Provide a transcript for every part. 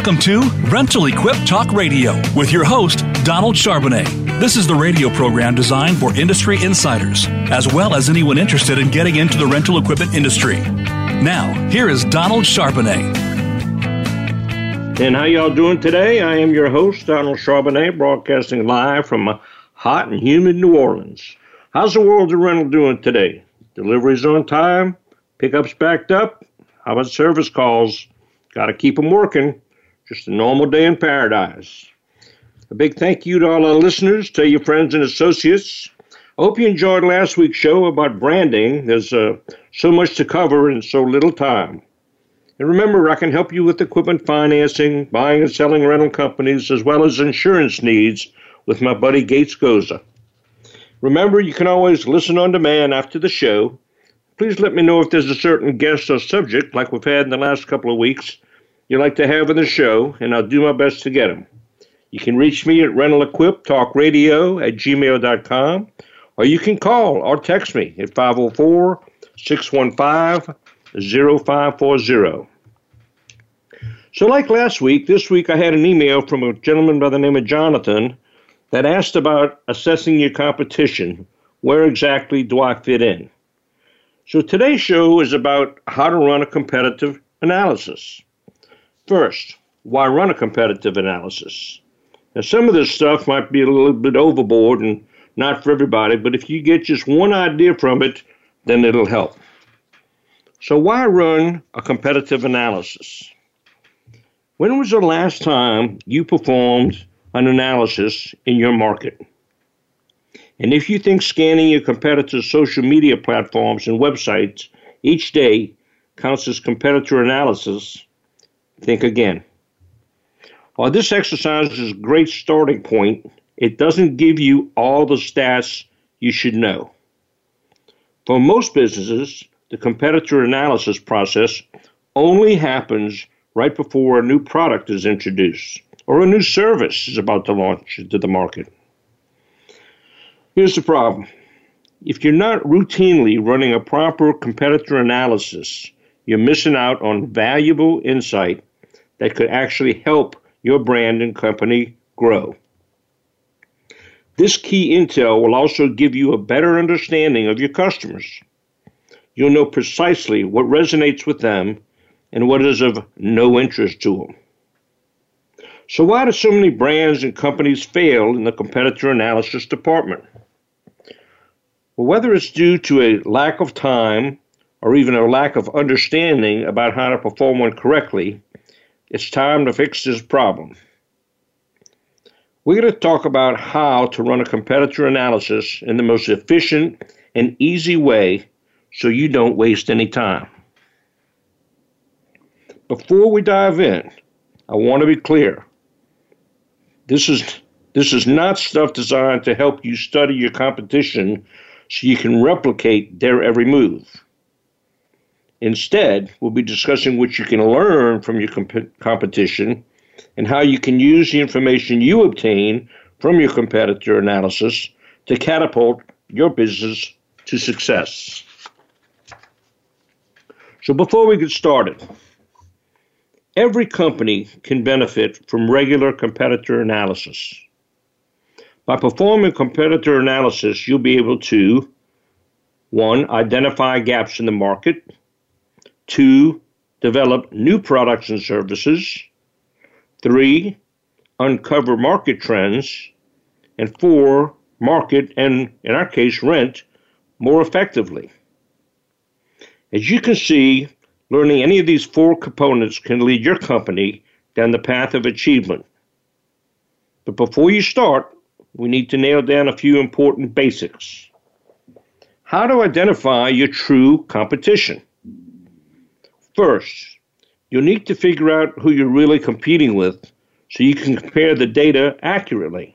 Welcome to Rental Equip Talk Radio with your host, Donald Charbonnet. This is the radio program designed for industry insiders, as well as anyone interested in getting into the rental equipment industry. Now, here is Donald Charbonnet. And how y'all doing today? I am your host, Donald Charbonnet, broadcasting live from hot and humid New Orleans. How's the world of rental doing today? Deliveries on time? Pickups backed up? How about service calls? Got to keep them working. Just a normal day in paradise. A big thank you to all our listeners. Tell your friends and associates. I hope you enjoyed last week's show about branding. There's uh, so much to cover in so little time. And remember, I can help you with equipment financing, buying and selling rental companies, as well as insurance needs with my buddy Gates Goza. Remember, you can always listen on demand after the show. Please let me know if there's a certain guest or subject, like we've had in the last couple of weeks, you like to have in the show, and I'll do my best to get them. You can reach me at rentalequiptalkradio Equip Talk Radio at gmail.com, or you can call or text me at 504 615 0540. So, like last week, this week I had an email from a gentleman by the name of Jonathan that asked about assessing your competition. Where exactly do I fit in? So, today's show is about how to run a competitive analysis. First, why run a competitive analysis? Now, some of this stuff might be a little bit overboard and not for everybody, but if you get just one idea from it, then it'll help. So, why run a competitive analysis? When was the last time you performed an analysis in your market? And if you think scanning your competitors' social media platforms and websites each day counts as competitor analysis, think again. While this exercise is a great starting point, it doesn't give you all the stats you should know. For most businesses, the competitor analysis process only happens right before a new product is introduced or a new service is about to launch into the market. Here's the problem if you're not routinely running a proper competitor analysis, you're missing out on valuable insight that could actually help your brand and company grow. This key intel will also give you a better understanding of your customers. You'll know precisely what resonates with them and what is of no interest to them. So, why do so many brands and companies fail in the competitor analysis department? Well, whether it's due to a lack of time or even a lack of understanding about how to perform one correctly, it's time to fix this problem. We're going to talk about how to run a competitor analysis in the most efficient and easy way so you don't waste any time. Before we dive in, I want to be clear. This is this is not stuff designed to help you study your competition so you can replicate their every move. Instead, we'll be discussing what you can learn from your comp- competition and how you can use the information you obtain from your competitor analysis to catapult your business to success. So, before we get started, every company can benefit from regular competitor analysis. By performing competitor analysis, you'll be able to 1. Identify gaps in the market. Two, develop new products and services. Three, uncover market trends. And four, market and, in our case, rent more effectively. As you can see, learning any of these four components can lead your company down the path of achievement. But before you start, we need to nail down a few important basics. How to identify your true competition. First, you'll need to figure out who you're really competing with so you can compare the data accurately.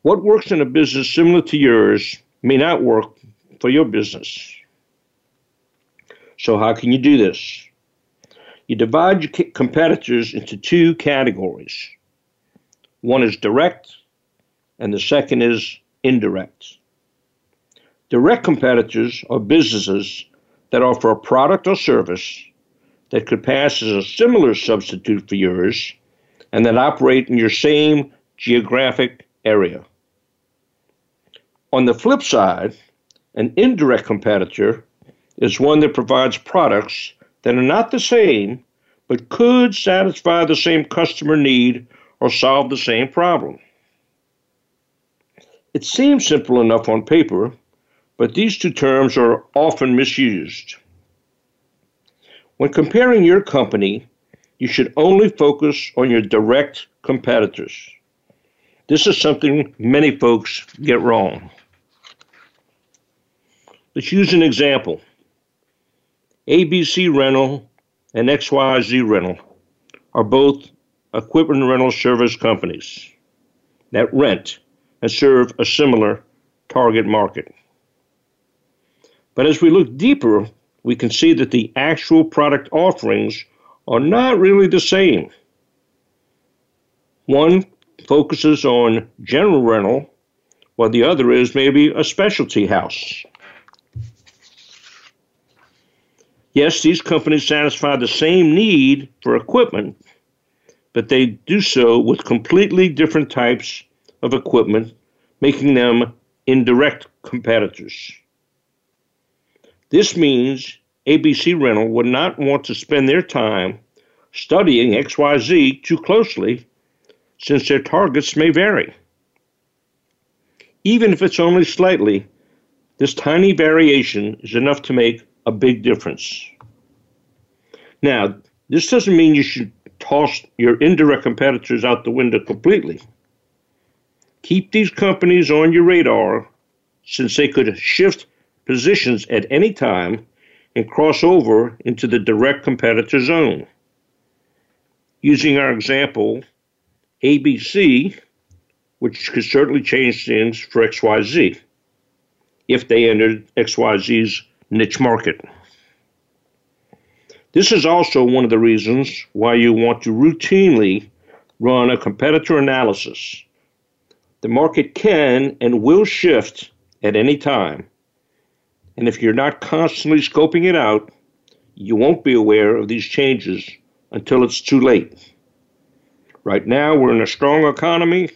What works in a business similar to yours may not work for your business. So, how can you do this? You divide your competitors into two categories one is direct, and the second is indirect. Direct competitors are businesses that offer a product or service that could pass as a similar substitute for yours and that operate in your same geographic area. On the flip side, an indirect competitor is one that provides products that are not the same but could satisfy the same customer need or solve the same problem. It seems simple enough on paper, but these two terms are often misused. When comparing your company, you should only focus on your direct competitors. This is something many folks get wrong. Let's use an example. ABC Rental and XYZ Rental are both equipment rental service companies that rent and serve a similar target market. But as we look deeper, we can see that the actual product offerings are not really the same. One focuses on general rental, while the other is maybe a specialty house. Yes, these companies satisfy the same need for equipment, but they do so with completely different types of equipment, making them indirect competitors. This means ABC Rental would not want to spend their time studying XYZ too closely since their targets may vary. Even if it's only slightly, this tiny variation is enough to make a big difference. Now, this doesn't mean you should toss your indirect competitors out the window completely. Keep these companies on your radar since they could shift positions at any time and cross over into the direct competitor zone. Using our example, ABC, which could certainly change things for XYZ if they entered XYZ's niche market. This is also one of the reasons why you want to routinely run a competitor analysis. The market can and will shift at any time. And if you're not constantly scoping it out, you won't be aware of these changes until it's too late. Right now, we're in a strong economy.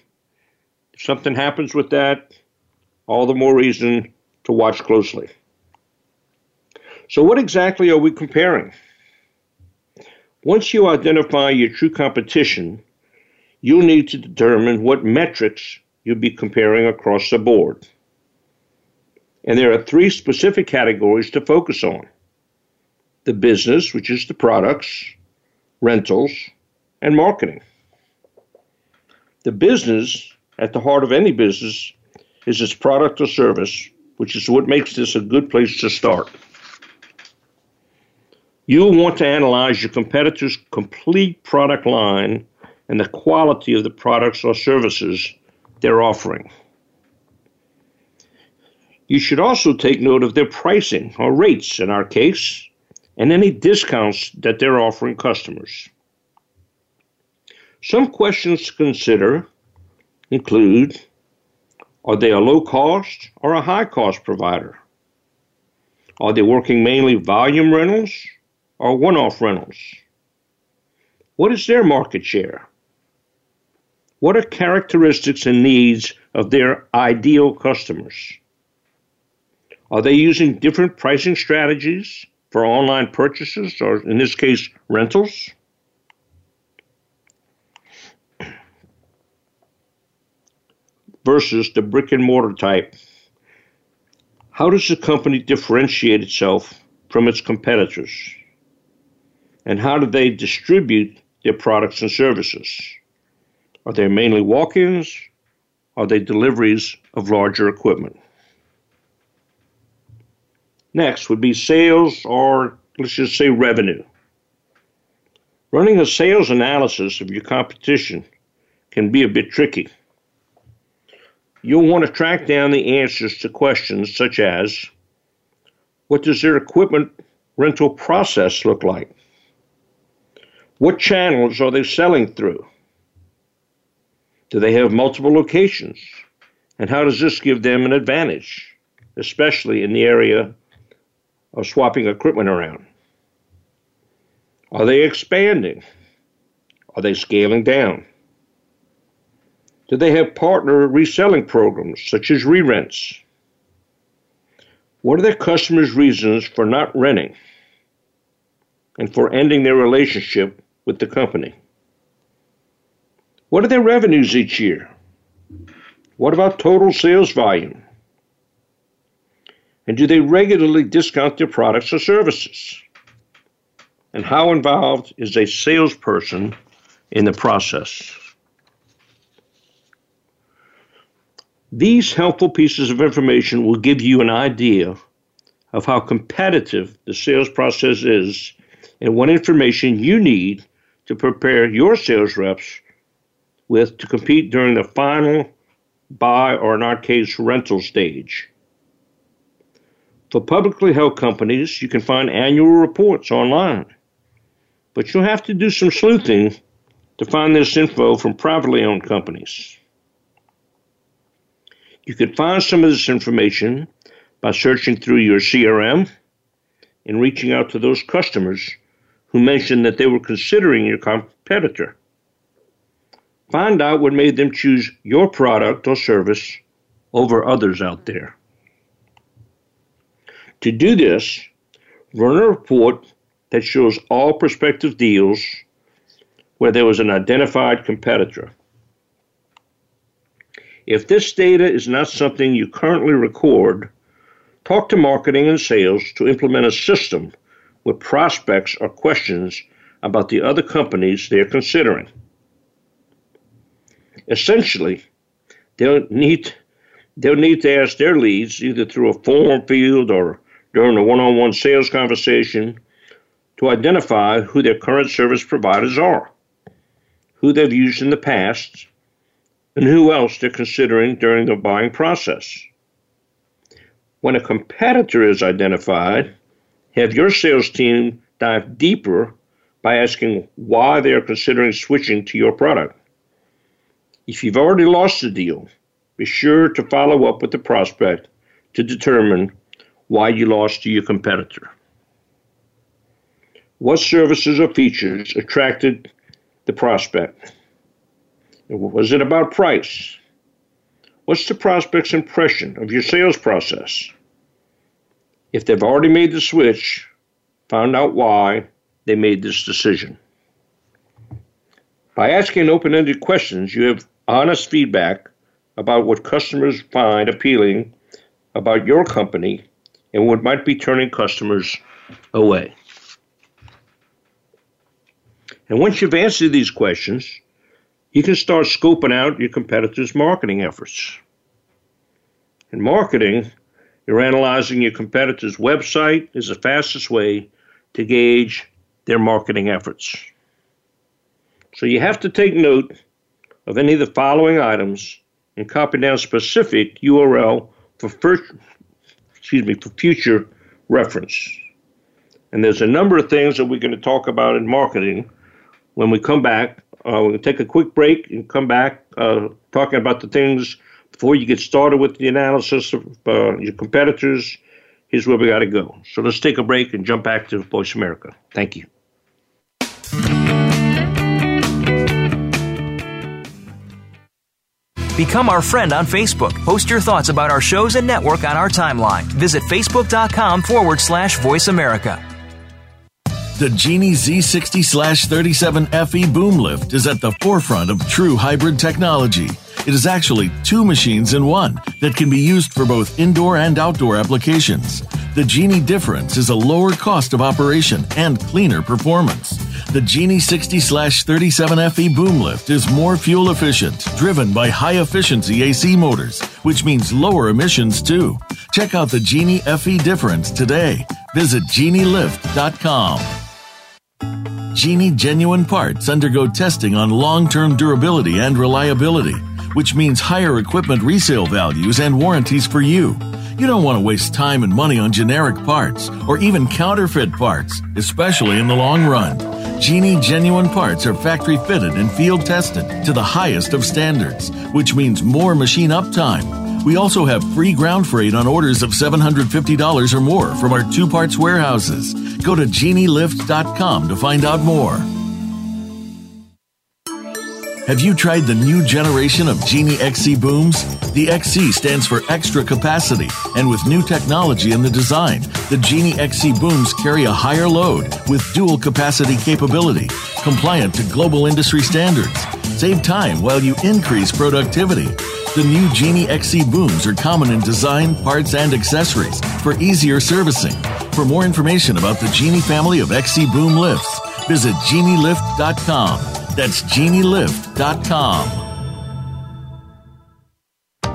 If something happens with that, all the more reason to watch closely. So, what exactly are we comparing? Once you identify your true competition, you'll need to determine what metrics you'll be comparing across the board. And there are three specific categories to focus on the business, which is the products, rentals, and marketing. The business, at the heart of any business, is its product or service, which is what makes this a good place to start. You'll want to analyze your competitor's complete product line and the quality of the products or services they're offering. You should also take note of their pricing or rates in our case and any discounts that they're offering customers. Some questions to consider include Are they a low cost or a high cost provider? Are they working mainly volume rentals or one off rentals. What is their market share? What are characteristics and needs of their ideal customers? Are they using different pricing strategies for online purchases or, in this case, rentals? Versus the brick and mortar type. How does the company differentiate itself from its competitors? and how do they distribute their products and services? Are they mainly walk ins? Are they deliveries of larger equipment? Next would be sales or let's just say revenue. Running a sales analysis of your competition can be a bit tricky. You'll want to track down the answers to questions such as What does their equipment rental process look like? What channels are they selling through? Do they have multiple locations? And how does this give them an advantage, especially in the area of swapping equipment around? Are they expanding? Are they scaling down? Do they have partner reselling programs such as re rents? What are their customers' reasons for not renting and for ending their relationship with the company? What are their revenues each year? What about total sales volume? And do they regularly discount their products or services? And how involved is a salesperson in the process? These helpful pieces of information will give you an idea of how competitive the sales process is and what information you need to prepare your sales reps with to compete during the final buy or in our case rental stage. For publicly held companies, you can find annual reports online, but you'll have to do some sleuthing to find this info from privately owned companies. You could find some of this information by searching through your CRM and reaching out to those customers who mentioned that they were considering your competitor. Find out what made them choose your product or service over others out there. To do this, run a report that shows all prospective deals where there was an identified competitor. If this data is not something you currently record, talk to marketing and sales to implement a system with prospects or questions about the other companies they're considering. Essentially, they'll need, they'll need to ask their leads either through a form field or during a one on one sales conversation to identify who their current service providers are, who they've used in the past, and who else they're considering during the buying process. When a competitor is identified, have your sales team dive deeper by asking why they are considering switching to your product. If you've already lost the deal, be sure to follow up with the prospect to determine why you lost to your competitor. What services or features attracted the prospect? Was it about price? What's the prospect's impression of your sales process? If they've already made the switch, find out why they made this decision. By asking open ended questions, you have honest feedback about what customers find appealing about your company and what might be turning customers away. And once you've answered these questions, you can start scoping out your competitors' marketing efforts. In marketing, you're analyzing your competitor's website is the fastest way to gauge their marketing efforts. So you have to take note of any of the following items and copy down specific URL for first, excuse me, for future reference. And there's a number of things that we're going to talk about in marketing when we come back. Uh, to take a quick break and come back uh, talking about the things before you get started with the analysis of uh, your competitors. Here's where we got to go. So let's take a break and jump back to Voice America. Thank you. Become our friend on Facebook. Post your thoughts about our shows and network on our timeline. Visit facebook.com forward slash voice America. The Genie Z60 slash 37 FE boom lift is at the forefront of true hybrid technology. It is actually two machines in one that can be used for both indoor and outdoor applications. The Genie difference is a lower cost of operation and cleaner performance. The Genie 60 37 FE boom lift is more fuel efficient, driven by high efficiency AC motors, which means lower emissions too. Check out the Genie FE difference today. Visit genielift.com. Genie genuine parts undergo testing on long term durability and reliability, which means higher equipment resale values and warranties for you. You don't want to waste time and money on generic parts or even counterfeit parts, especially in the long run. Genie genuine parts are factory fitted and field tested to the highest of standards, which means more machine uptime, We also have free ground freight on orders of $750 or more from our two parts warehouses. Go to genielift.com to find out more. Have you tried the new generation of Genie XC booms? The XC stands for extra capacity, and with new technology in the design, the Genie XC booms carry a higher load with dual capacity capability, compliant to global industry standards. Save time while you increase productivity. The new Genie XC booms are common in design, parts, and accessories for easier servicing. For more information about the Genie family of XC boom lifts, visit genielift.com. That's genielift.com.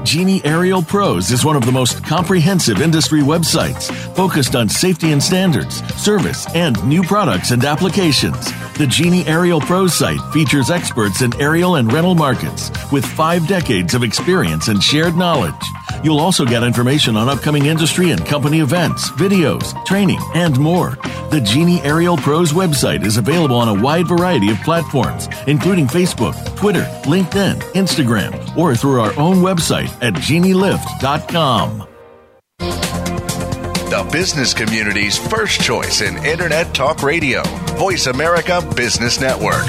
Genie Aerial Pros is one of the most comprehensive industry websites focused on safety and standards, service, and new products and applications. The Genie Aerial Pros site features experts in aerial and rental markets with five decades of experience and shared knowledge. You'll also get information on upcoming industry and company events, videos, training, and more. The Genie Aerial Pros website is available on a wide variety of platforms, including Facebook, Twitter, LinkedIn, Instagram, or through our own website at genielift.com. The business community's first choice in Internet Talk Radio, Voice America Business Network.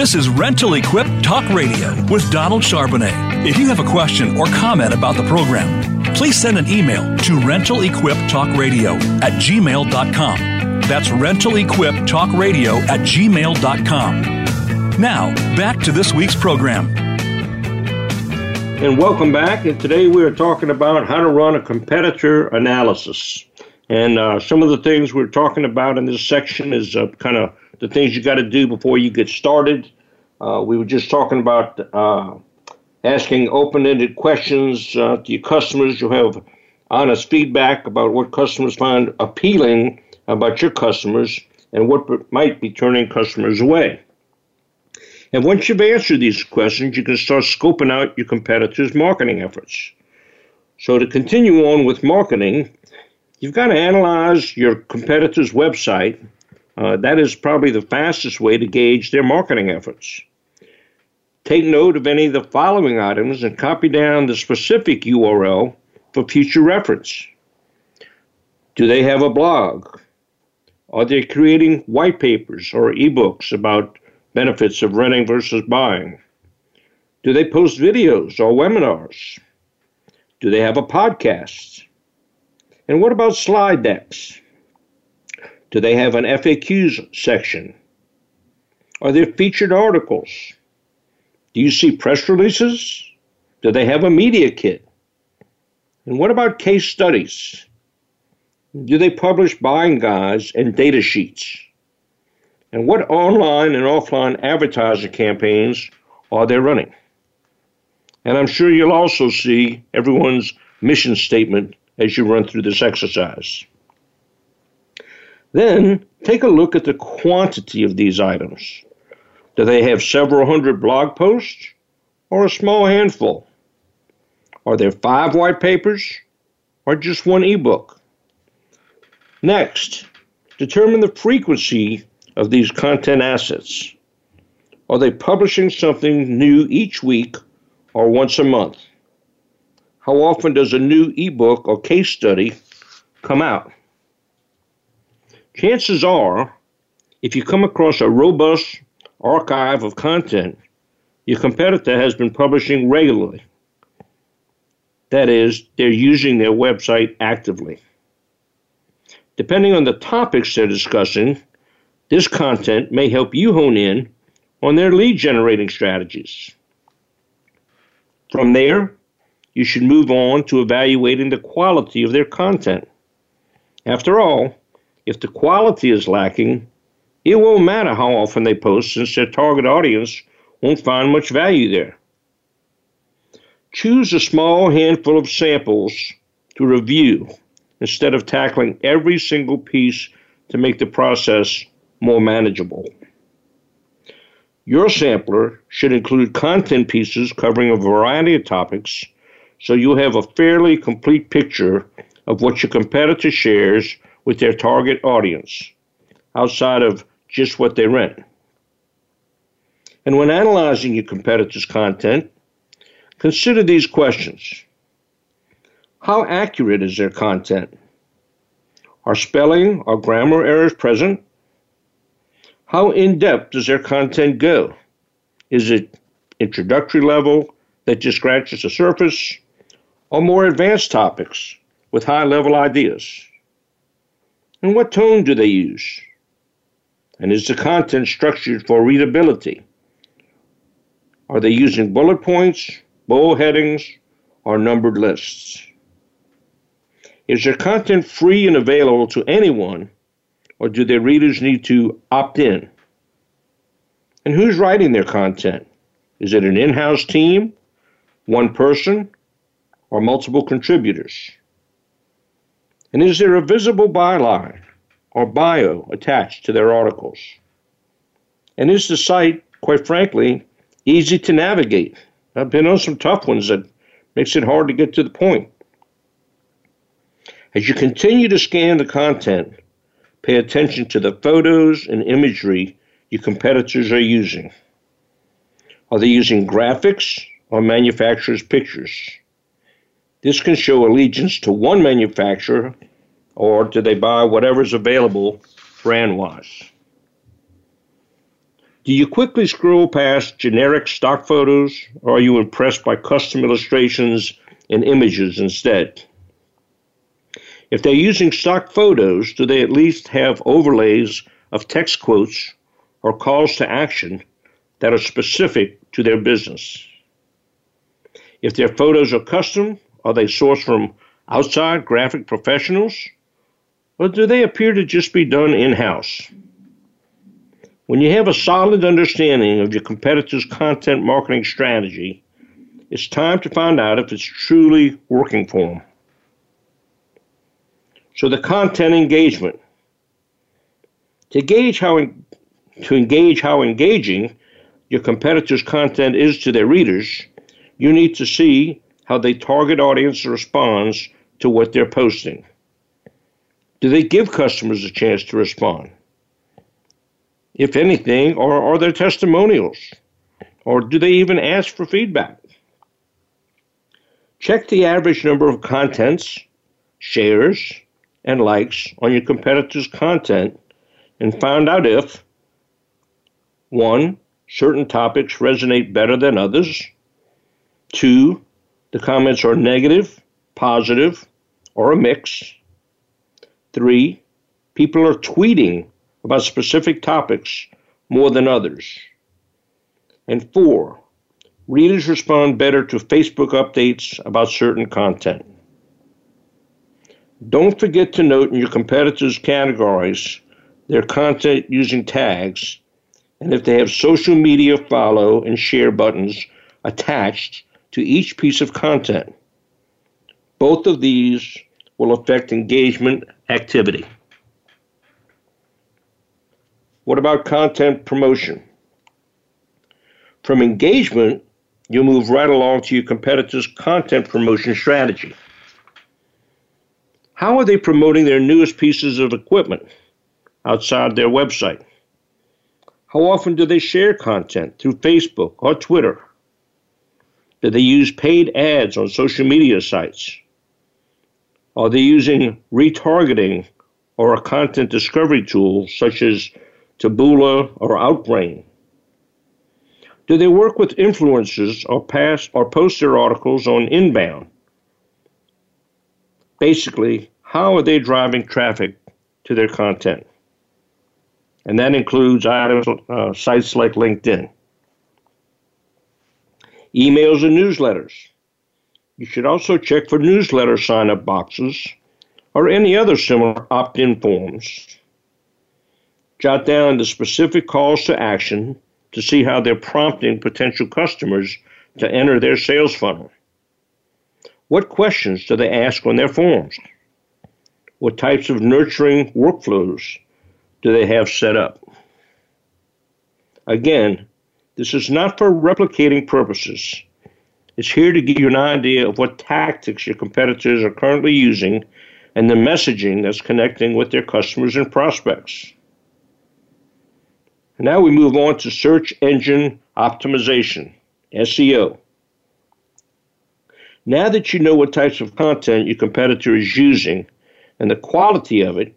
This is Rental Equip Talk Radio with Donald Charbonnet. If you have a question or comment about the program, please send an email to rentalequiptalkradio at gmail.com. That's rentalequiptalkradio at gmail.com. Now, back to this week's program. And welcome back. And today we are talking about how to run a competitor analysis. And uh, some of the things we're talking about in this section is uh, kind of the things you got to do before you get started. Uh, we were just talking about uh, asking open-ended questions uh, to your customers. You'll have honest feedback about what customers find appealing about your customers and what might be turning customers away. And once you've answered these questions, you can start scoping out your competitors' marketing efforts. So to continue on with marketing, you've got to analyze your competitor's website uh, that is probably the fastest way to gauge their marketing efforts. Take note of any of the following items and copy down the specific URL for future reference. Do they have a blog? Are they creating white papers or ebooks about benefits of renting versus buying? Do they post videos or webinars? Do they have a podcast? And what about slide decks? Do they have an FAQs section? Are there featured articles? Do you see press releases? Do they have a media kit? And what about case studies? Do they publish buying guides and data sheets? And what online and offline advertising campaigns are they running? And I'm sure you'll also see everyone's mission statement as you run through this exercise. Then take a look at the quantity of these items. Do they have several hundred blog posts or a small handful? Are there five white papers or just one ebook? Next, determine the frequency of these content assets. Are they publishing something new each week or once a month? How often does a new ebook or case study come out? Chances are, if you come across a robust archive of content, your competitor has been publishing regularly. That is, they're using their website actively. Depending on the topics they're discussing, this content may help you hone in on their lead generating strategies. From there, you should move on to evaluating the quality of their content. After all, if the quality is lacking, it won't matter how often they post since their target audience won't find much value there. Choose a small handful of samples to review instead of tackling every single piece to make the process more manageable. Your sampler should include content pieces covering a variety of topics so you'll have a fairly complete picture of what your competitor shares with their target audience, outside of just what they rent. And when analyzing your competitors' content, consider these questions How accurate is their content? Are spelling or grammar errors present? How in depth does their content go? Is it introductory level that just scratches the surface, or more advanced topics with high level ideas? And what tone do they use? And is the content structured for readability? Are they using bullet points, bold headings, or numbered lists? Is their content free and available to anyone, or do their readers need to opt in? And who's writing their content? Is it an in house team, one person, or multiple contributors? And is there a visible byline or bio attached to their articles? And is the site, quite frankly, easy to navigate? I've been on some tough ones that makes it hard to get to the point. As you continue to scan the content, pay attention to the photos and imagery your competitors are using. Are they using graphics or manufacturer's pictures? This can show allegiance to one manufacturer, or do they buy whatever's available brand wise? Do you quickly scroll past generic stock photos, or are you impressed by custom illustrations and images instead? If they're using stock photos, do they at least have overlays of text quotes or calls to action that are specific to their business. If their photos are custom, are they sourced from outside graphic professionals? Or do they appear to just be done in house? When you have a solid understanding of your competitor's content marketing strategy, it's time to find out if it's truly working for them. So, the content engagement. To gauge how to engage how engaging your competitor's content is to their readers, you need to see how the target audience responds to what they're posting. Do they give customers a chance to respond? If anything, or are there testimonials? Or do they even ask for feedback? Check the average number of contents, shares, and likes on your competitor's content and find out if one, certain topics resonate better than others. Two, the comments are negative, positive, or a mix. Three, people are tweeting about specific topics more than others. And four, readers respond better to Facebook updates about certain content. Don't forget to note in your competitors' categories their content using tags and if they have social media follow and share buttons attached to each piece of content. Both of these will affect engagement activity. What about content promotion? From engagement, you'll move right along to your competitor's content promotion strategy. How are they promoting their newest pieces of equipment outside their website? How often do they share content through Facebook or Twitter? Do they use paid ads on social media sites? Are they using retargeting or a content discovery tool such as Taboola or Outbrain? Do they work with influencers or pass or post their articles on inbound? Basically, how are they driving traffic to their content? and that includes items, uh, sites like LinkedIn. Emails and newsletters. You should also check for newsletter sign up boxes or any other similar opt in forms. Jot down the specific calls to action to see how they're prompting potential customers to enter their sales funnel. What questions do they ask on their forms? What types of nurturing workflows do they have set up? Again, this is not for replicating purposes. It's here to give you an idea of what tactics your competitors are currently using and the messaging that's connecting with their customers and prospects. Now we move on to search engine optimization, SEO. Now that you know what types of content your competitor is using and the quality of it,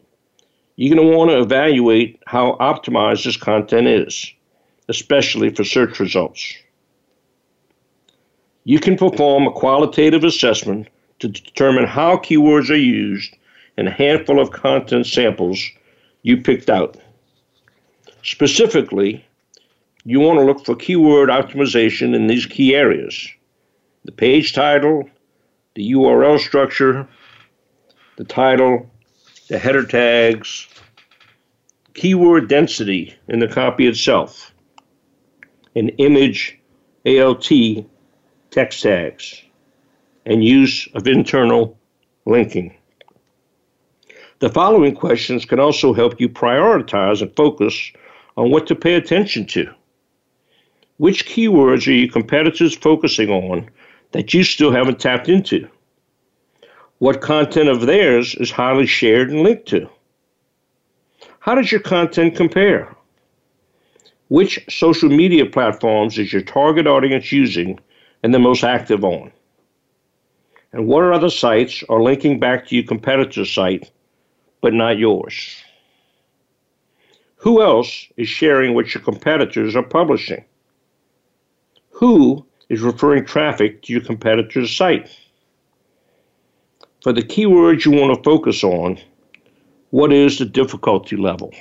you're going to want to evaluate how optimized this content is, especially for search results. You can perform a qualitative assessment to determine how keywords are used in a handful of content samples you picked out. Specifically, you want to look for keyword optimization in these key areas the page title, the URL structure, the title, the header tags, keyword density in the copy itself, and image ALT text tags, and use of internal linking. The following questions can also help you prioritize and focus on what to pay attention to. Which keywords are your competitors focusing on that you still haven't tapped into? What content of theirs is highly shared and linked to? How does your content compare? Which social media platforms is your target audience using and the most active on? And what are other sites are linking back to your competitor's site but not yours? Who else is sharing what your competitors are publishing? Who is referring traffic to your competitor's site? For the keywords you want to focus on, what is the difficulty level?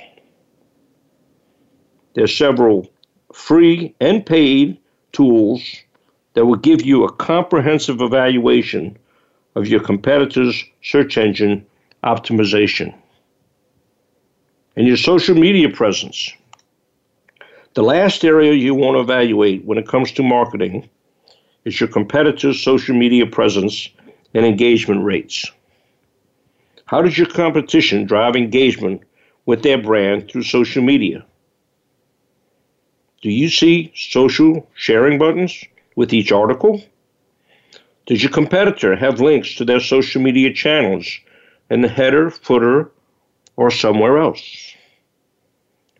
There are several free and paid tools that will give you a comprehensive evaluation of your competitor's search engine optimization and your social media presence. The last area you want to evaluate when it comes to marketing is your competitor's social media presence and engagement rates. How does your competition drive engagement with their brand through social media? Do you see social sharing buttons with each article? Does your competitor have links to their social media channels in the header, footer, or somewhere else?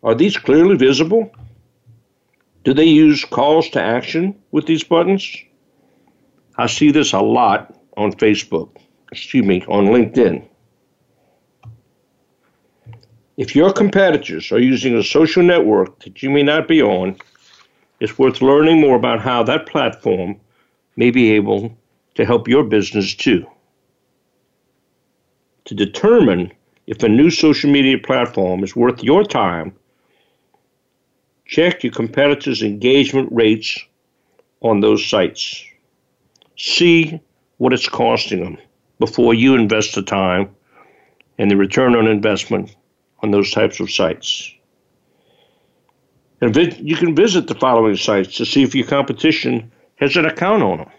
Are these clearly visible? Do they use calls to action with these buttons? I see this a lot on Facebook, excuse me, on LinkedIn. If your competitors are using a social network that you may not be on, it's worth learning more about how that platform may be able to help your business too. To determine if a new social media platform is worth your time, check your competitors' engagement rates on those sites. See what it's costing them before you invest the time and the return on investment on those types of sites. And you can visit the following sites to see if your competition has an account on them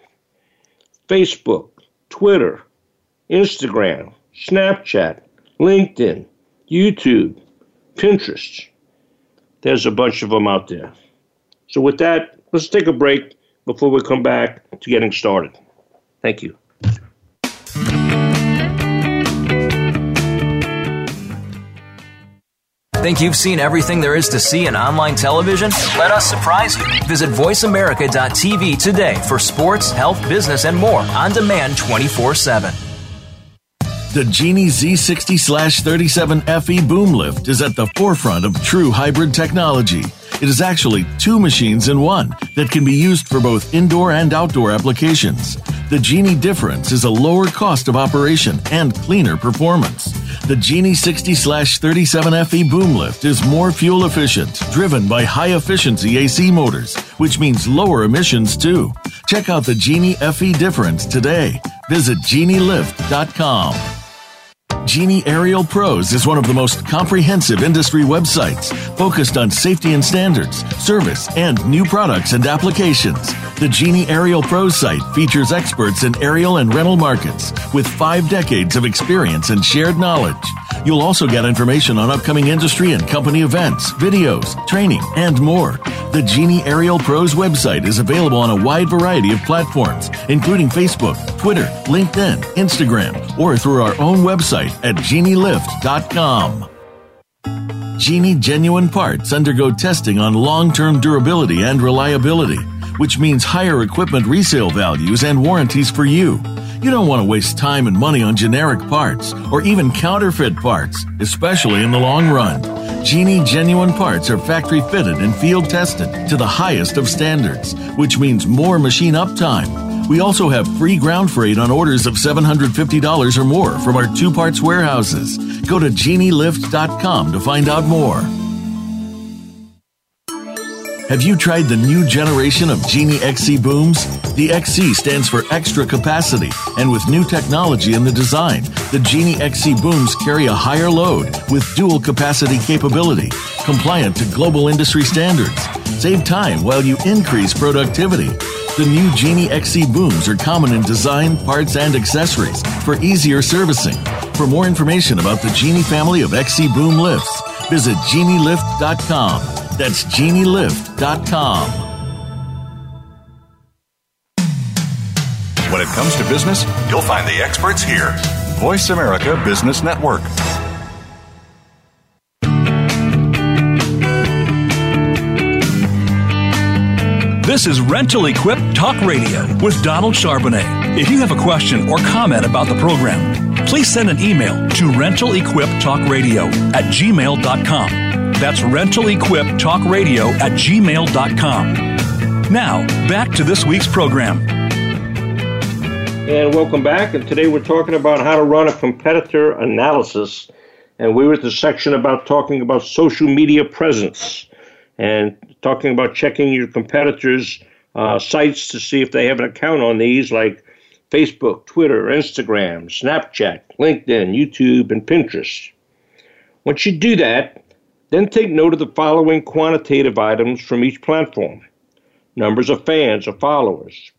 Facebook, Twitter, Instagram, Snapchat, LinkedIn, YouTube, Pinterest. There's a bunch of them out there. So, with that, let's take a break before we come back to getting started. Thank you. Think you've seen everything there is to see in online television? Let us surprise you. Visit VoiceAmerica.tv today for sports, health, business, and more on demand 24 7. The Genie Z60 37 FE boom lift is at the forefront of true hybrid technology. It is actually two machines in one that can be used for both indoor and outdoor applications. The Genie difference is a lower cost of operation and cleaner performance. The Genie 60 37 FE boom lift is more fuel efficient, driven by high efficiency AC motors, which means lower emissions too. Check out the Genie FE difference today. Visit genielift.com. Genie Aerial Pros is one of the most comprehensive industry websites focused on safety and standards, service, and new products and applications. The Genie Aerial Pros site features experts in aerial and rental markets with five decades of experience and shared knowledge. You'll also get information on upcoming industry and company events, videos, training, and more. The Genie Aerial Pros website is available on a wide variety of platforms, including Facebook, Twitter, LinkedIn, Instagram, or through our own website at genielift.com. Genie genuine parts undergo testing on long term durability and reliability, which means higher equipment resale values and warranties for you. You don't want to waste time and money on generic parts or even counterfeit parts, especially in the long run. Genie genuine parts are factory fitted and field tested to the highest of standards, which means more machine uptime. We also have free ground freight on orders of $750 or more from our two parts warehouses. Go to genielift.com to find out more. Have you tried the new generation of Genie XC booms? The XC stands for extra capacity, and with new technology in the design, the Genie XC booms carry a higher load with dual capacity capability, compliant to global industry standards. Save time while you increase productivity. The new Genie XC booms are common in design, parts, and accessories for easier servicing. For more information about the Genie family of XC boom lifts, visit genielift.com. That's genielift.com. When it comes to business, you'll find the experts here. Voice America Business Network. This is Rental Equip Talk Radio with Donald Charbonnet. If you have a question or comment about the program, please send an email to rentalequiptalkradio at gmail.com. That's rentalequiptalkradio at gmail.com. Now, back to this week's program. And welcome back. And today we're talking about how to run a competitor analysis. And we were at the section about talking about social media presence and talking about checking your competitors' uh, sites to see if they have an account on these, like Facebook, Twitter, Instagram, Snapchat, LinkedIn, YouTube, and Pinterest. Once you do that, then take note of the following quantitative items from each platform numbers of fans or followers,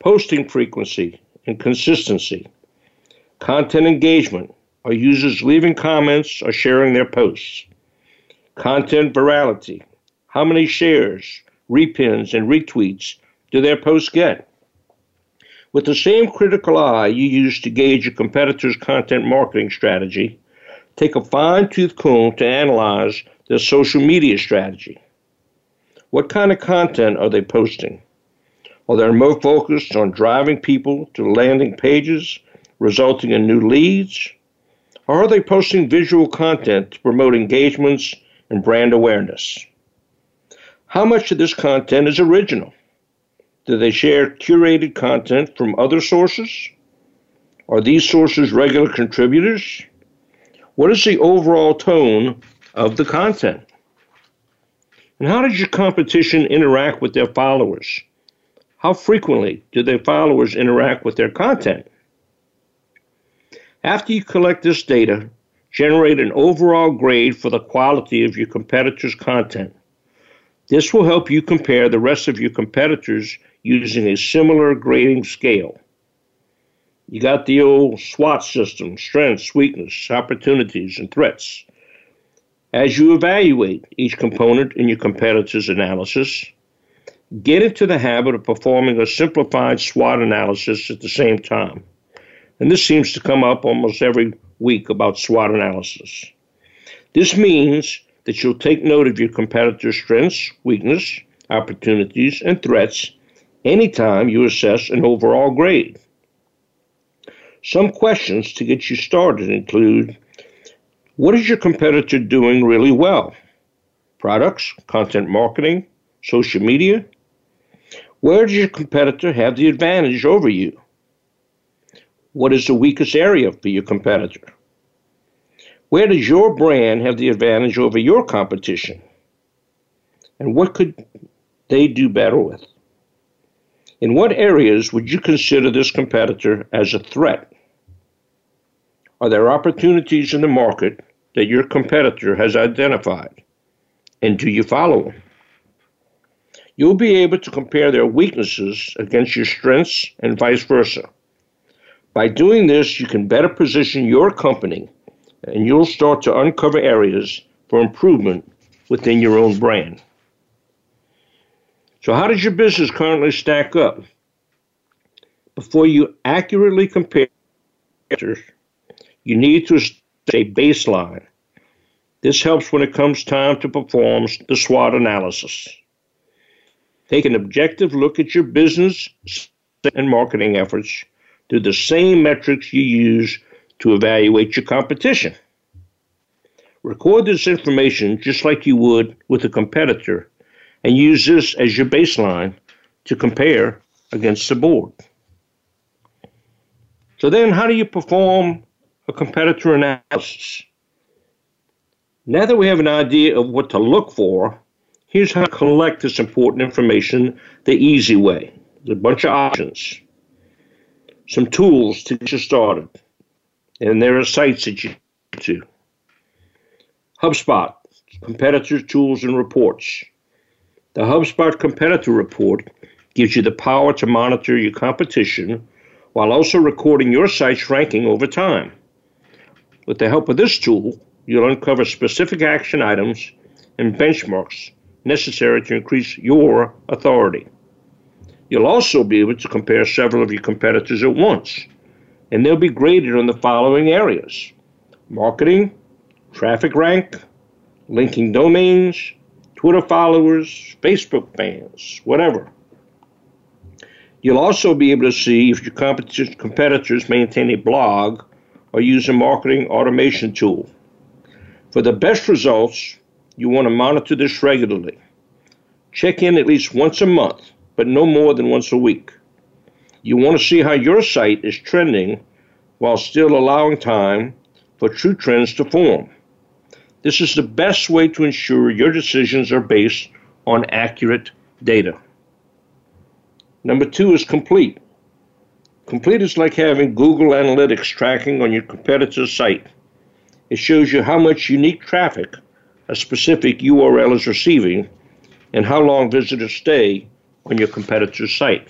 posting frequency and consistency, content engagement, are users leaving comments or sharing their posts, content virality, how many shares, repins, and retweets do their posts get. With the same critical eye you use to gauge a competitor's content marketing strategy, take a fine tooth comb to analyze their social media strategy. What kind of content are they posting? Are they more focused on driving people to landing pages, resulting in new leads? Or are they posting visual content to promote engagements and brand awareness? How much of this content is original? Do they share curated content from other sources? Are these sources regular contributors? What is the overall tone of the content? And how does your competition interact with their followers? How frequently do their followers interact with their content? After you collect this data, generate an overall grade for the quality of your competitor's content. This will help you compare the rest of your competitors using a similar grading scale. You got the old SWOT system strengths, weaknesses, opportunities, and threats. As you evaluate each component in your competitor's analysis, get into the habit of performing a simplified SWOT analysis at the same time. And this seems to come up almost every week about SWOT analysis. This means that you'll take note of your competitor's strengths, weaknesses, opportunities, and threats anytime you assess an overall grade. Some questions to get you started include What is your competitor doing really well? Products, content marketing, social media? Where does your competitor have the advantage over you? What is the weakest area for your competitor? Where does your brand have the advantage over your competition? And what could they do better with? In what areas would you consider this competitor as a threat? Are there opportunities in the market that your competitor has identified? And do you follow them? You'll be able to compare their weaknesses against your strengths and vice versa. By doing this, you can better position your company and you'll start to uncover areas for improvement within your own brand. So, how does your business currently stack up? Before you accurately compare, you need to establish a baseline. This helps when it comes time to perform the SWOT analysis. Take an objective look at your business and marketing efforts through the same metrics you use to evaluate your competition. Record this information just like you would with a competitor and use this as your baseline to compare against the board. So then how do you perform a competitor analysis? Now that we have an idea of what to look for, here's how to collect this important information the easy way. There's a bunch of options, some tools to get you started, and there are sites that you to. HubSpot, competitor tools and reports. The HubSpot competitor report gives you the power to monitor your competition while also recording your site's ranking over time. With the help of this tool, you'll uncover specific action items and benchmarks necessary to increase your authority. You'll also be able to compare several of your competitors at once, and they'll be graded on the following areas marketing, traffic rank, linking domains, Twitter followers, Facebook fans, whatever. You'll also be able to see if your competitors maintain a blog or use a marketing automation tool. For the best results, you want to monitor this regularly. Check in at least once a month, but no more than once a week. You want to see how your site is trending while still allowing time for true trends to form. This is the best way to ensure your decisions are based on accurate data. Number two is Compete. Compete is like having Google Analytics tracking on your competitor's site. It shows you how much unique traffic a specific URL is receiving and how long visitors stay on your competitor's site.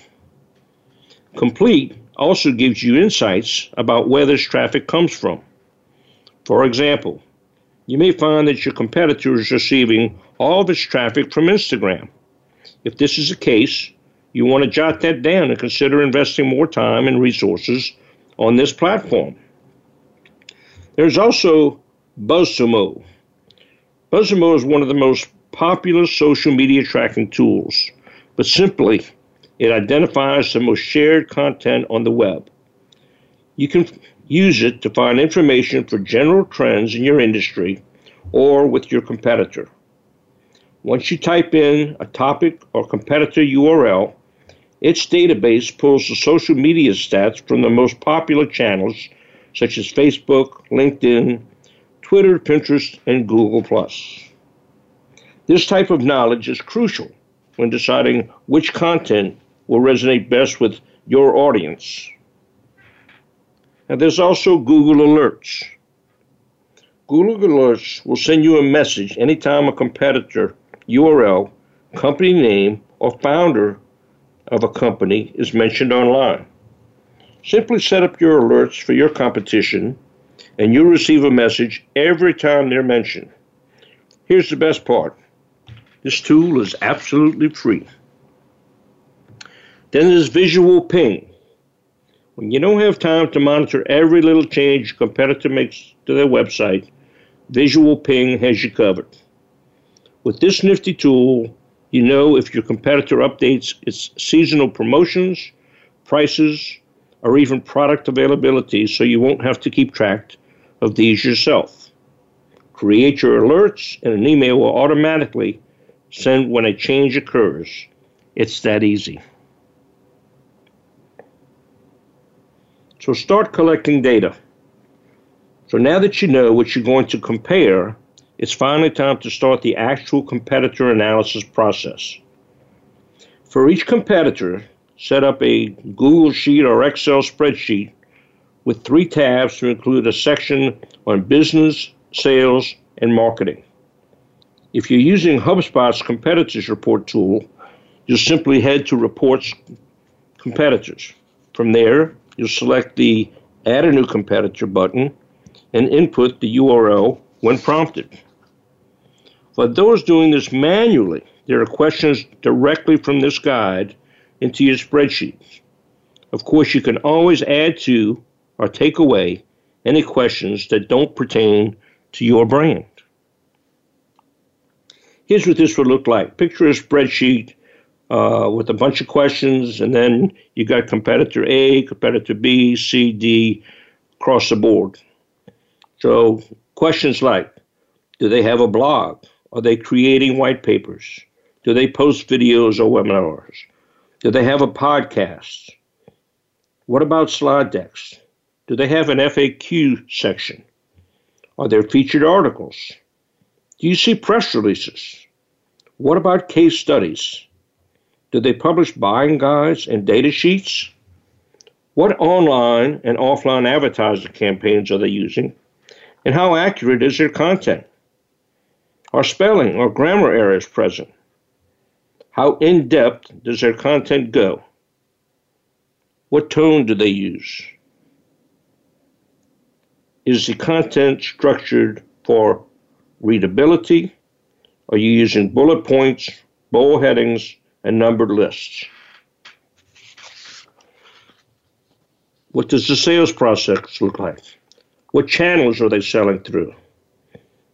Compete also gives you insights about where this traffic comes from. For example, you may find that your competitor is receiving all of its traffic from Instagram. If this is the case, you want to jot that down and consider investing more time and resources on this platform. There's also BuzzSumo. BuzzSumo is one of the most popular social media tracking tools, but simply, it identifies the most shared content on the web. You can use it to find information for general trends in your industry or with your competitor. Once you type in a topic or competitor URL, its database pulls the social media stats from the most popular channels such as Facebook, LinkedIn, Twitter, Pinterest, and Google. This type of knowledge is crucial when deciding which content will resonate best with your audience. And there's also Google Alerts. Google Alerts will send you a message anytime a competitor URL, company name, or founder of a company is mentioned online. Simply set up your alerts for your competition, and you'll receive a message every time they're mentioned. Here's the best part this tool is absolutely free. Then there's Visual Ping. When you don't have time to monitor every little change your competitor makes to their website, Visual Ping has you covered. With this nifty tool, you know if your competitor updates its seasonal promotions, prices, or even product availability so you won't have to keep track of these yourself. Create your alerts and an email will automatically send when a change occurs. It's that easy. So start collecting data. So now that you know what you're going to compare, it's finally time to start the actual competitor analysis process. For each competitor, set up a Google Sheet or Excel spreadsheet with three tabs to include a section on business, sales, and marketing. If you're using HubSpot's competitors report tool, you'll simply head to Reports Competitors. From there, you'll select the Add a New Competitor button and input the URL when prompted. For those doing this manually, there are questions directly from this guide into your spreadsheets. Of course, you can always add to or take away any questions that don't pertain to your brand. Here's what this would look like. Picture a spreadsheet uh, with a bunch of questions, and then you got competitor A, competitor B, C, D across the board. So questions like, do they have a blog? Are they creating white papers? Do they post videos or webinars? Do they have a podcast? What about slide decks? Do they have an FAQ section? Are there featured articles? Do you see press releases? What about case studies? Do they publish buying guides and data sheets? What online and offline advertising campaigns are they using? And how accurate is their content? Are spelling or grammar errors present? How in depth does their content go? What tone do they use? Is the content structured for readability? Are you using bullet points, bold headings, and numbered lists? What does the sales process look like? What channels are they selling through?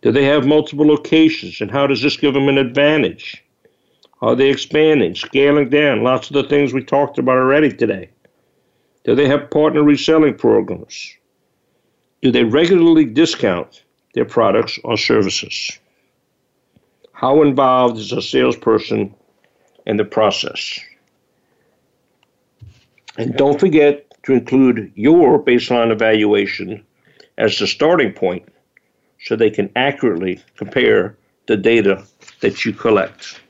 Do they have multiple locations, and how does this give them an advantage? Are they expanding, scaling down? Lots of the things we talked about already today. Do they have partner reselling programs? Do they regularly discount their products or services? How involved is a salesperson in the process? And don't forget to include your baseline evaluation as the starting point so they can accurately compare the data that you collect.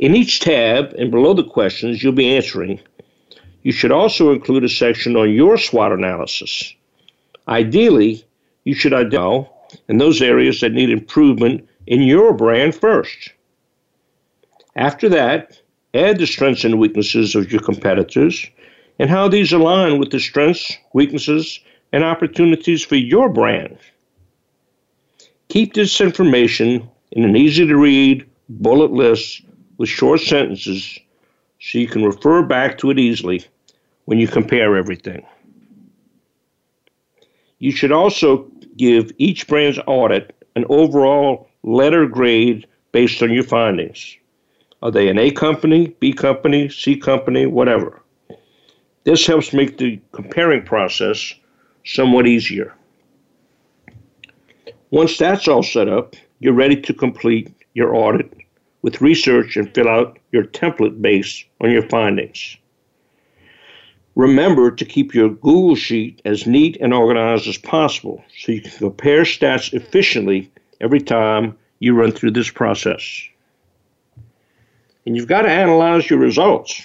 In each tab and below the questions you'll be answering, you should also include a section on your SWOT analysis. Ideally, you should identify in those areas that need improvement in your brand first. After that, add the strengths and weaknesses of your competitors and how these align with the strengths, weaknesses, and opportunities for your brand. Keep this information in an easy to read bullet list with short sentences so you can refer back to it easily when you compare everything. You should also give each brand's audit an overall letter grade based on your findings. Are they an A company, B company, C company, whatever? This helps make the comparing process somewhat easier. Once that's all set up, you're ready to complete your audit with research and fill out your template based on your findings. Remember to keep your Google Sheet as neat and organized as possible so you can compare stats efficiently every time you run through this process. And you've got to analyze your results.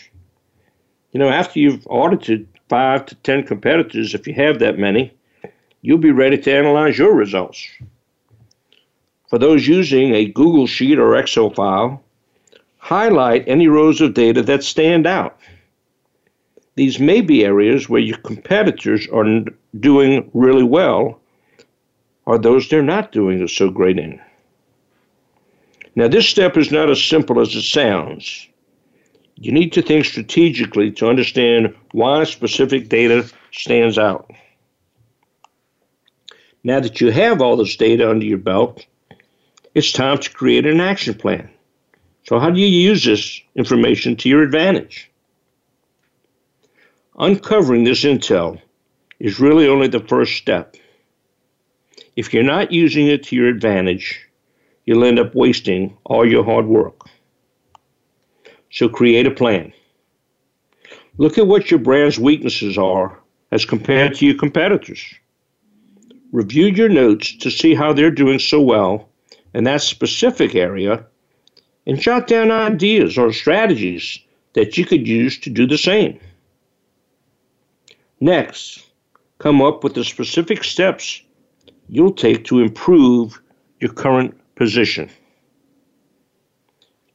You know, after you've audited five to ten competitors, if you have that many, you'll be ready to analyze your results. For those using a Google Sheet or Excel file, highlight any rows of data that stand out. These may be areas where your competitors are doing really well, or those they're not doing so great in. Now, this step is not as simple as it sounds. You need to think strategically to understand why specific data stands out. Now that you have all this data under your belt, it's time to create an action plan. So, how do you use this information to your advantage? Uncovering this intel is really only the first step. If you're not using it to your advantage, you'll end up wasting all your hard work. So, create a plan. Look at what your brand's weaknesses are as compared to your competitors. Review your notes to see how they're doing so well in that specific area and jot down ideas or strategies that you could use to do the same. Next, come up with the specific steps you'll take to improve your current position.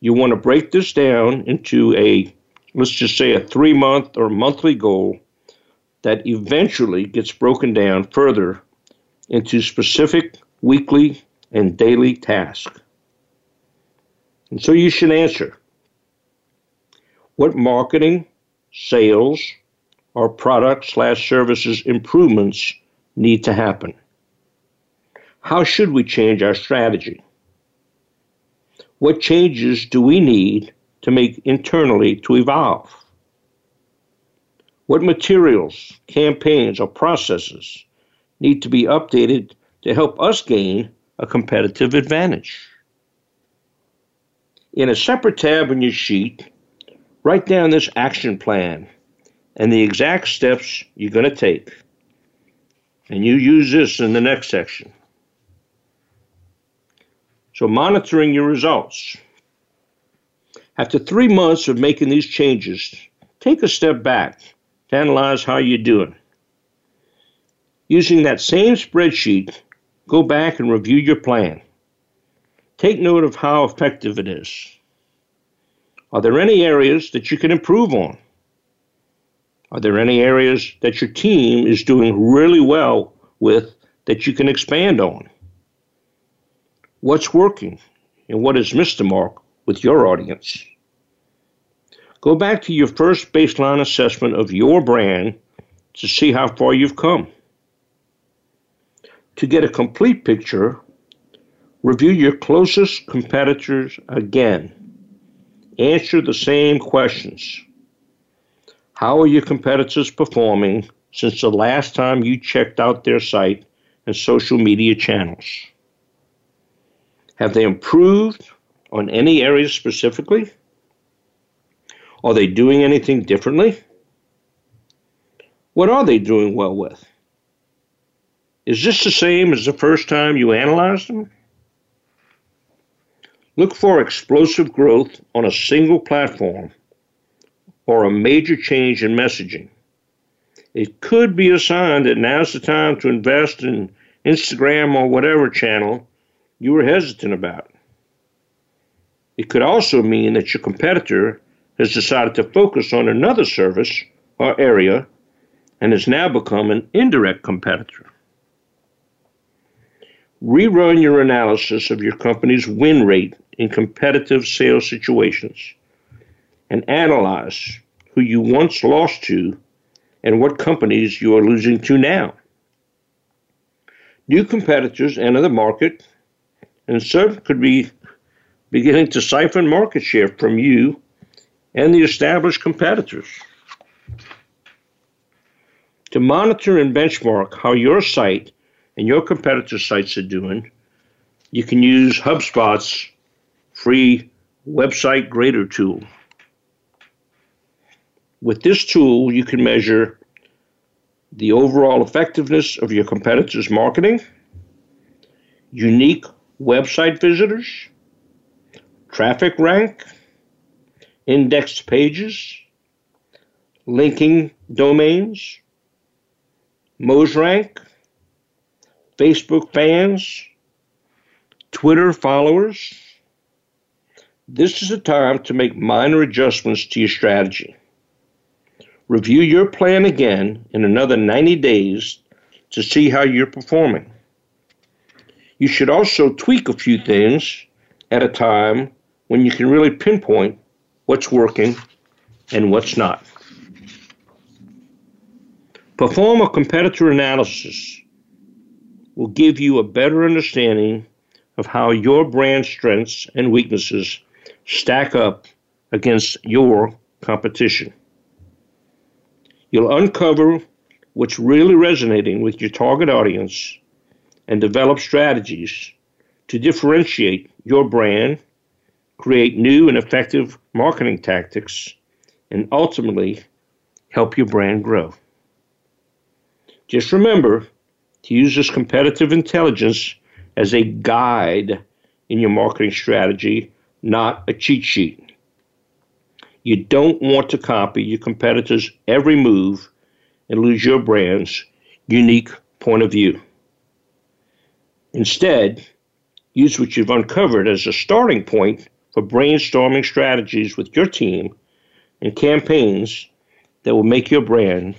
You want to break this down into a, let's just say, a three month or monthly goal that eventually gets broken down further into specific weekly and daily tasks. And so you should answer what marketing, sales, or product slash services improvements need to happen? How should we change our strategy? What changes do we need to make internally to evolve? What materials, campaigns, or processes need to be updated to help us gain a competitive advantage? In a separate tab on your sheet, write down this action plan and the exact steps you're going to take. And you use this in the next section. So, monitoring your results. After three months of making these changes, take a step back to analyze how you're doing. Using that same spreadsheet, go back and review your plan. Take note of how effective it is. Are there any areas that you can improve on? Are there any areas that your team is doing really well with that you can expand on? What's working and what has missed the mark with your audience? Go back to your first baseline assessment of your brand to see how far you've come. To get a complete picture, review your closest competitors again. Answer the same questions. How are your competitors performing since the last time you checked out their site and social media channels? Have they improved on any areas specifically? Are they doing anything differently? What are they doing well with? Is this the same as the first time you analyzed them? Look for explosive growth on a single platform or a major change in messaging. It could be a sign that now's the time to invest in Instagram or whatever channel you were hesitant about. It could also mean that your competitor has decided to focus on another service or area and has now become an indirect competitor. Rerun your analysis of your company's win rate in competitive sales situations and analyze who you once lost to and what companies you are losing to now. New competitors enter the market, and some could be beginning to siphon market share from you and the established competitors. To monitor and benchmark how your site and your competitor sites are doing, you can use HubSpot's free website grader tool. With this tool, you can measure the overall effectiveness of your competitors' marketing, unique website visitors, traffic rank, indexed pages, linking domains, rank. Facebook fans, Twitter followers. This is a time to make minor adjustments to your strategy. Review your plan again in another 90 days to see how you're performing. You should also tweak a few things at a time when you can really pinpoint what's working and what's not. Perform a competitor analysis will give you a better understanding of how your brand strengths and weaknesses stack up against your competition. You'll uncover what's really resonating with your target audience and develop strategies to differentiate your brand, create new and effective marketing tactics, and ultimately help your brand grow. Just remember to use this competitive intelligence as a guide in your marketing strategy, not a cheat sheet. You don't want to copy your competitors' every move and lose your brand's unique point of view. Instead, use what you've uncovered as a starting point for brainstorming strategies with your team and campaigns that will make your brand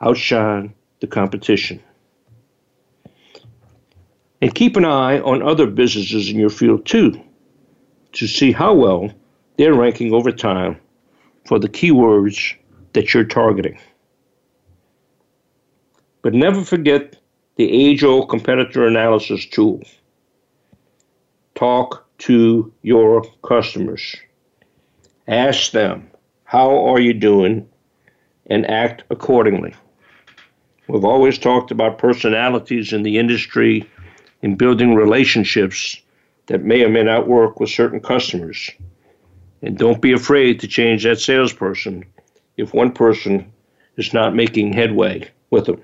outshine the competition. And keep an eye on other businesses in your field too to see how well they're ranking over time for the keywords that you're targeting. But never forget the age old competitor analysis tool. Talk to your customers. Ask them, how are you doing? And act accordingly. We've always talked about personalities in the industry in building relationships that may or may not work with certain customers. And don't be afraid to change that salesperson if one person is not making headway with them.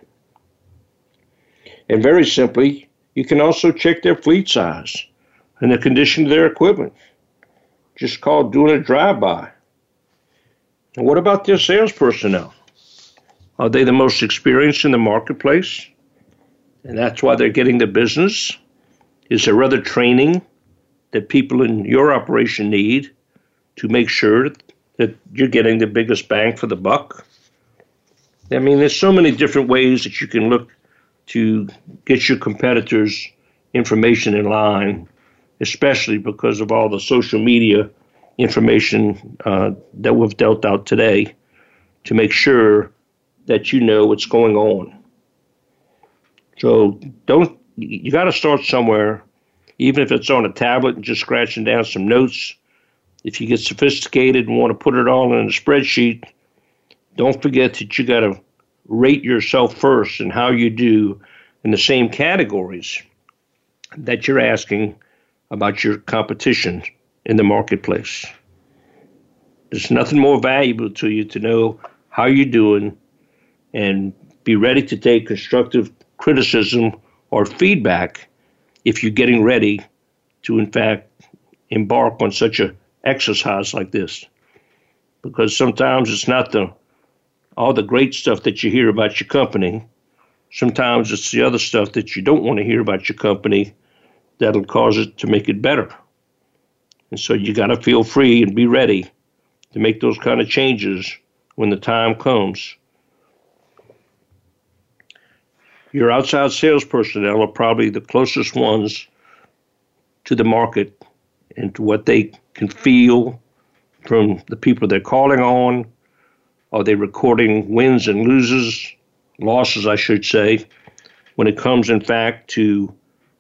And very simply, you can also check their fleet size and the condition of their equipment. Just call doing a drive by. And what about their sales personnel? Are they the most experienced in the marketplace? And that's why they're getting the business? Is there other training that people in your operation need to make sure that you're getting the biggest bang for the buck? I mean, there's so many different ways that you can look to get your competitors' information in line, especially because of all the social media information uh, that we've dealt out today to make sure that you know what's going on. So don't you got to start somewhere, even if it's on a tablet and just scratching down some notes. If you get sophisticated and want to put it all in a spreadsheet, don't forget that you got to rate yourself first and how you do in the same categories that you're asking about your competition in the marketplace. There's nothing more valuable to you to know how you're doing and be ready to take constructive criticism or feedback if you're getting ready to, in fact, embark on such an exercise like this. Because sometimes it's not the all the great stuff that you hear about your company. Sometimes it's the other stuff that you don't want to hear about your company that'll cause it to make it better. And so you got to feel free and be ready to make those kind of changes when the time comes. Your outside sales personnel are probably the closest ones to the market and to what they can feel from the people they're calling on are they recording wins and loses, losses, I should say, when it comes, in fact, to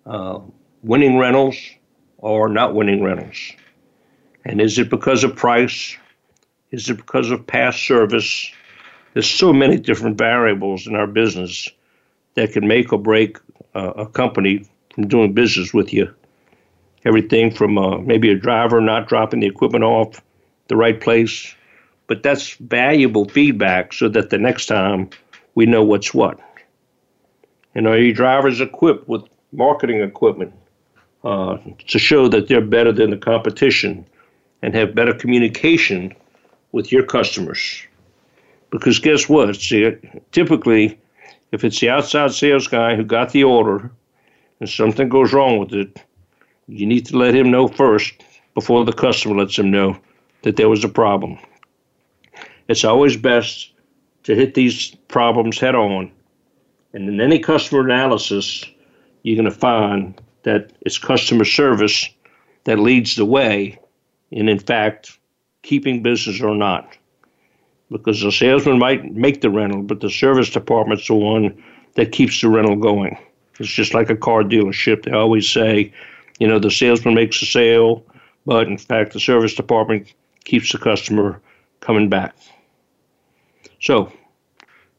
uh, winning rentals or not winning rentals? And is it because of price? Is it because of past service? There's so many different variables in our business that can make or break uh, a company from doing business with you. Everything from uh, maybe a driver not dropping the equipment off the right place but that's valuable feedback so that the next time we know what's what. And are your drivers equipped with marketing equipment uh, to show that they're better than the competition and have better communication with your customers? Because guess what? See, typically, if it's the outside sales guy who got the order and something goes wrong with it, you need to let him know first before the customer lets him know that there was a problem. It's always best to hit these problems head on. And in any customer analysis, you're going to find that it's customer service that leads the way in, in fact, keeping business or not. Because the salesman might make the rental, but the service department's the one that keeps the rental going. It's just like a car dealership. They always say, you know, the salesman makes the sale, but in fact, the service department keeps the customer coming back. So,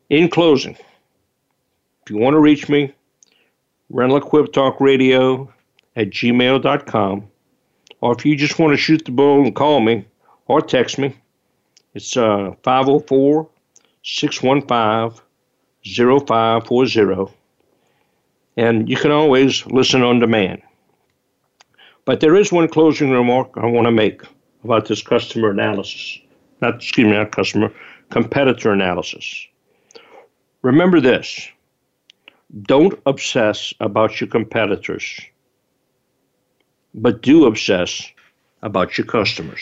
in closing, if you want to reach me, rental equip talk radio at gmail.com, or if you just want to shoot the bull and call me or text me, it's uh, 504 615 0540. And you can always listen on demand. But there is one closing remark I want to make about this customer analysis. Not, excuse me, not customer, competitor analysis. Remember this don't obsess about your competitors, but do obsess about your customers.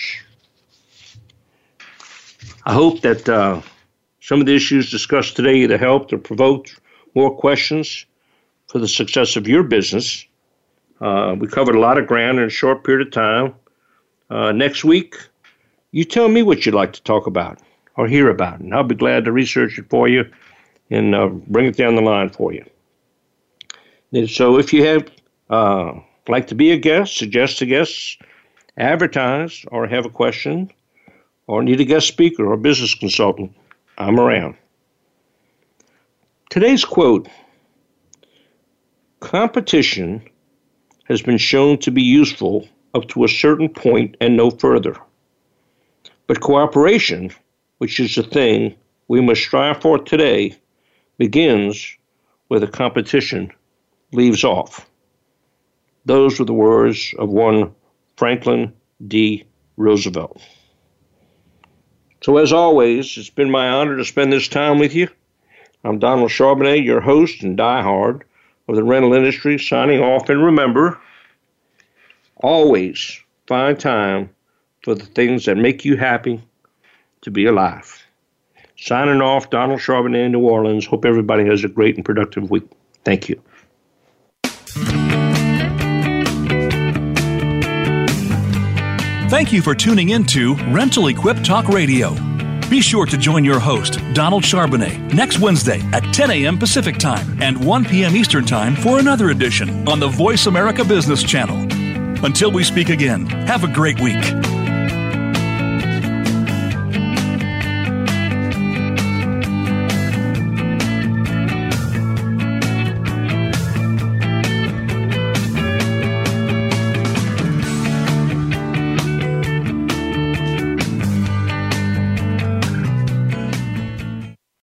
I hope that uh, some of the issues discussed today either helped or provoked more questions for the success of your business. Uh, we covered a lot of ground in a short period of time. Uh, next week, you tell me what you'd like to talk about or hear about. And I'll be glad to research it for you and uh, bring it down the line for you. And so if you have uh, like to be a guest, suggest a guest, advertise, or have a question, or need a guest speaker or business consultant, I'm around. Today's quote Competition has been shown to be useful up to a certain point and no further. But cooperation, which is the thing we must strive for today, begins where the competition leaves off. Those were the words of one Franklin D. Roosevelt. So, as always, it's been my honor to spend this time with you. I'm Donald Charbonnet, your host and diehard of the rental industry, signing off. And remember, always find time for the things that make you happy to be alive. Signing off, Donald Charbonnet in New Orleans. Hope everybody has a great and productive week. Thank you. Thank you for tuning in to Rental Equip Talk Radio. Be sure to join your host, Donald Charbonnet, next Wednesday at 10 a.m. Pacific Time and 1 p.m. Eastern Time for another edition on the Voice America Business Channel. Until we speak again, have a great week.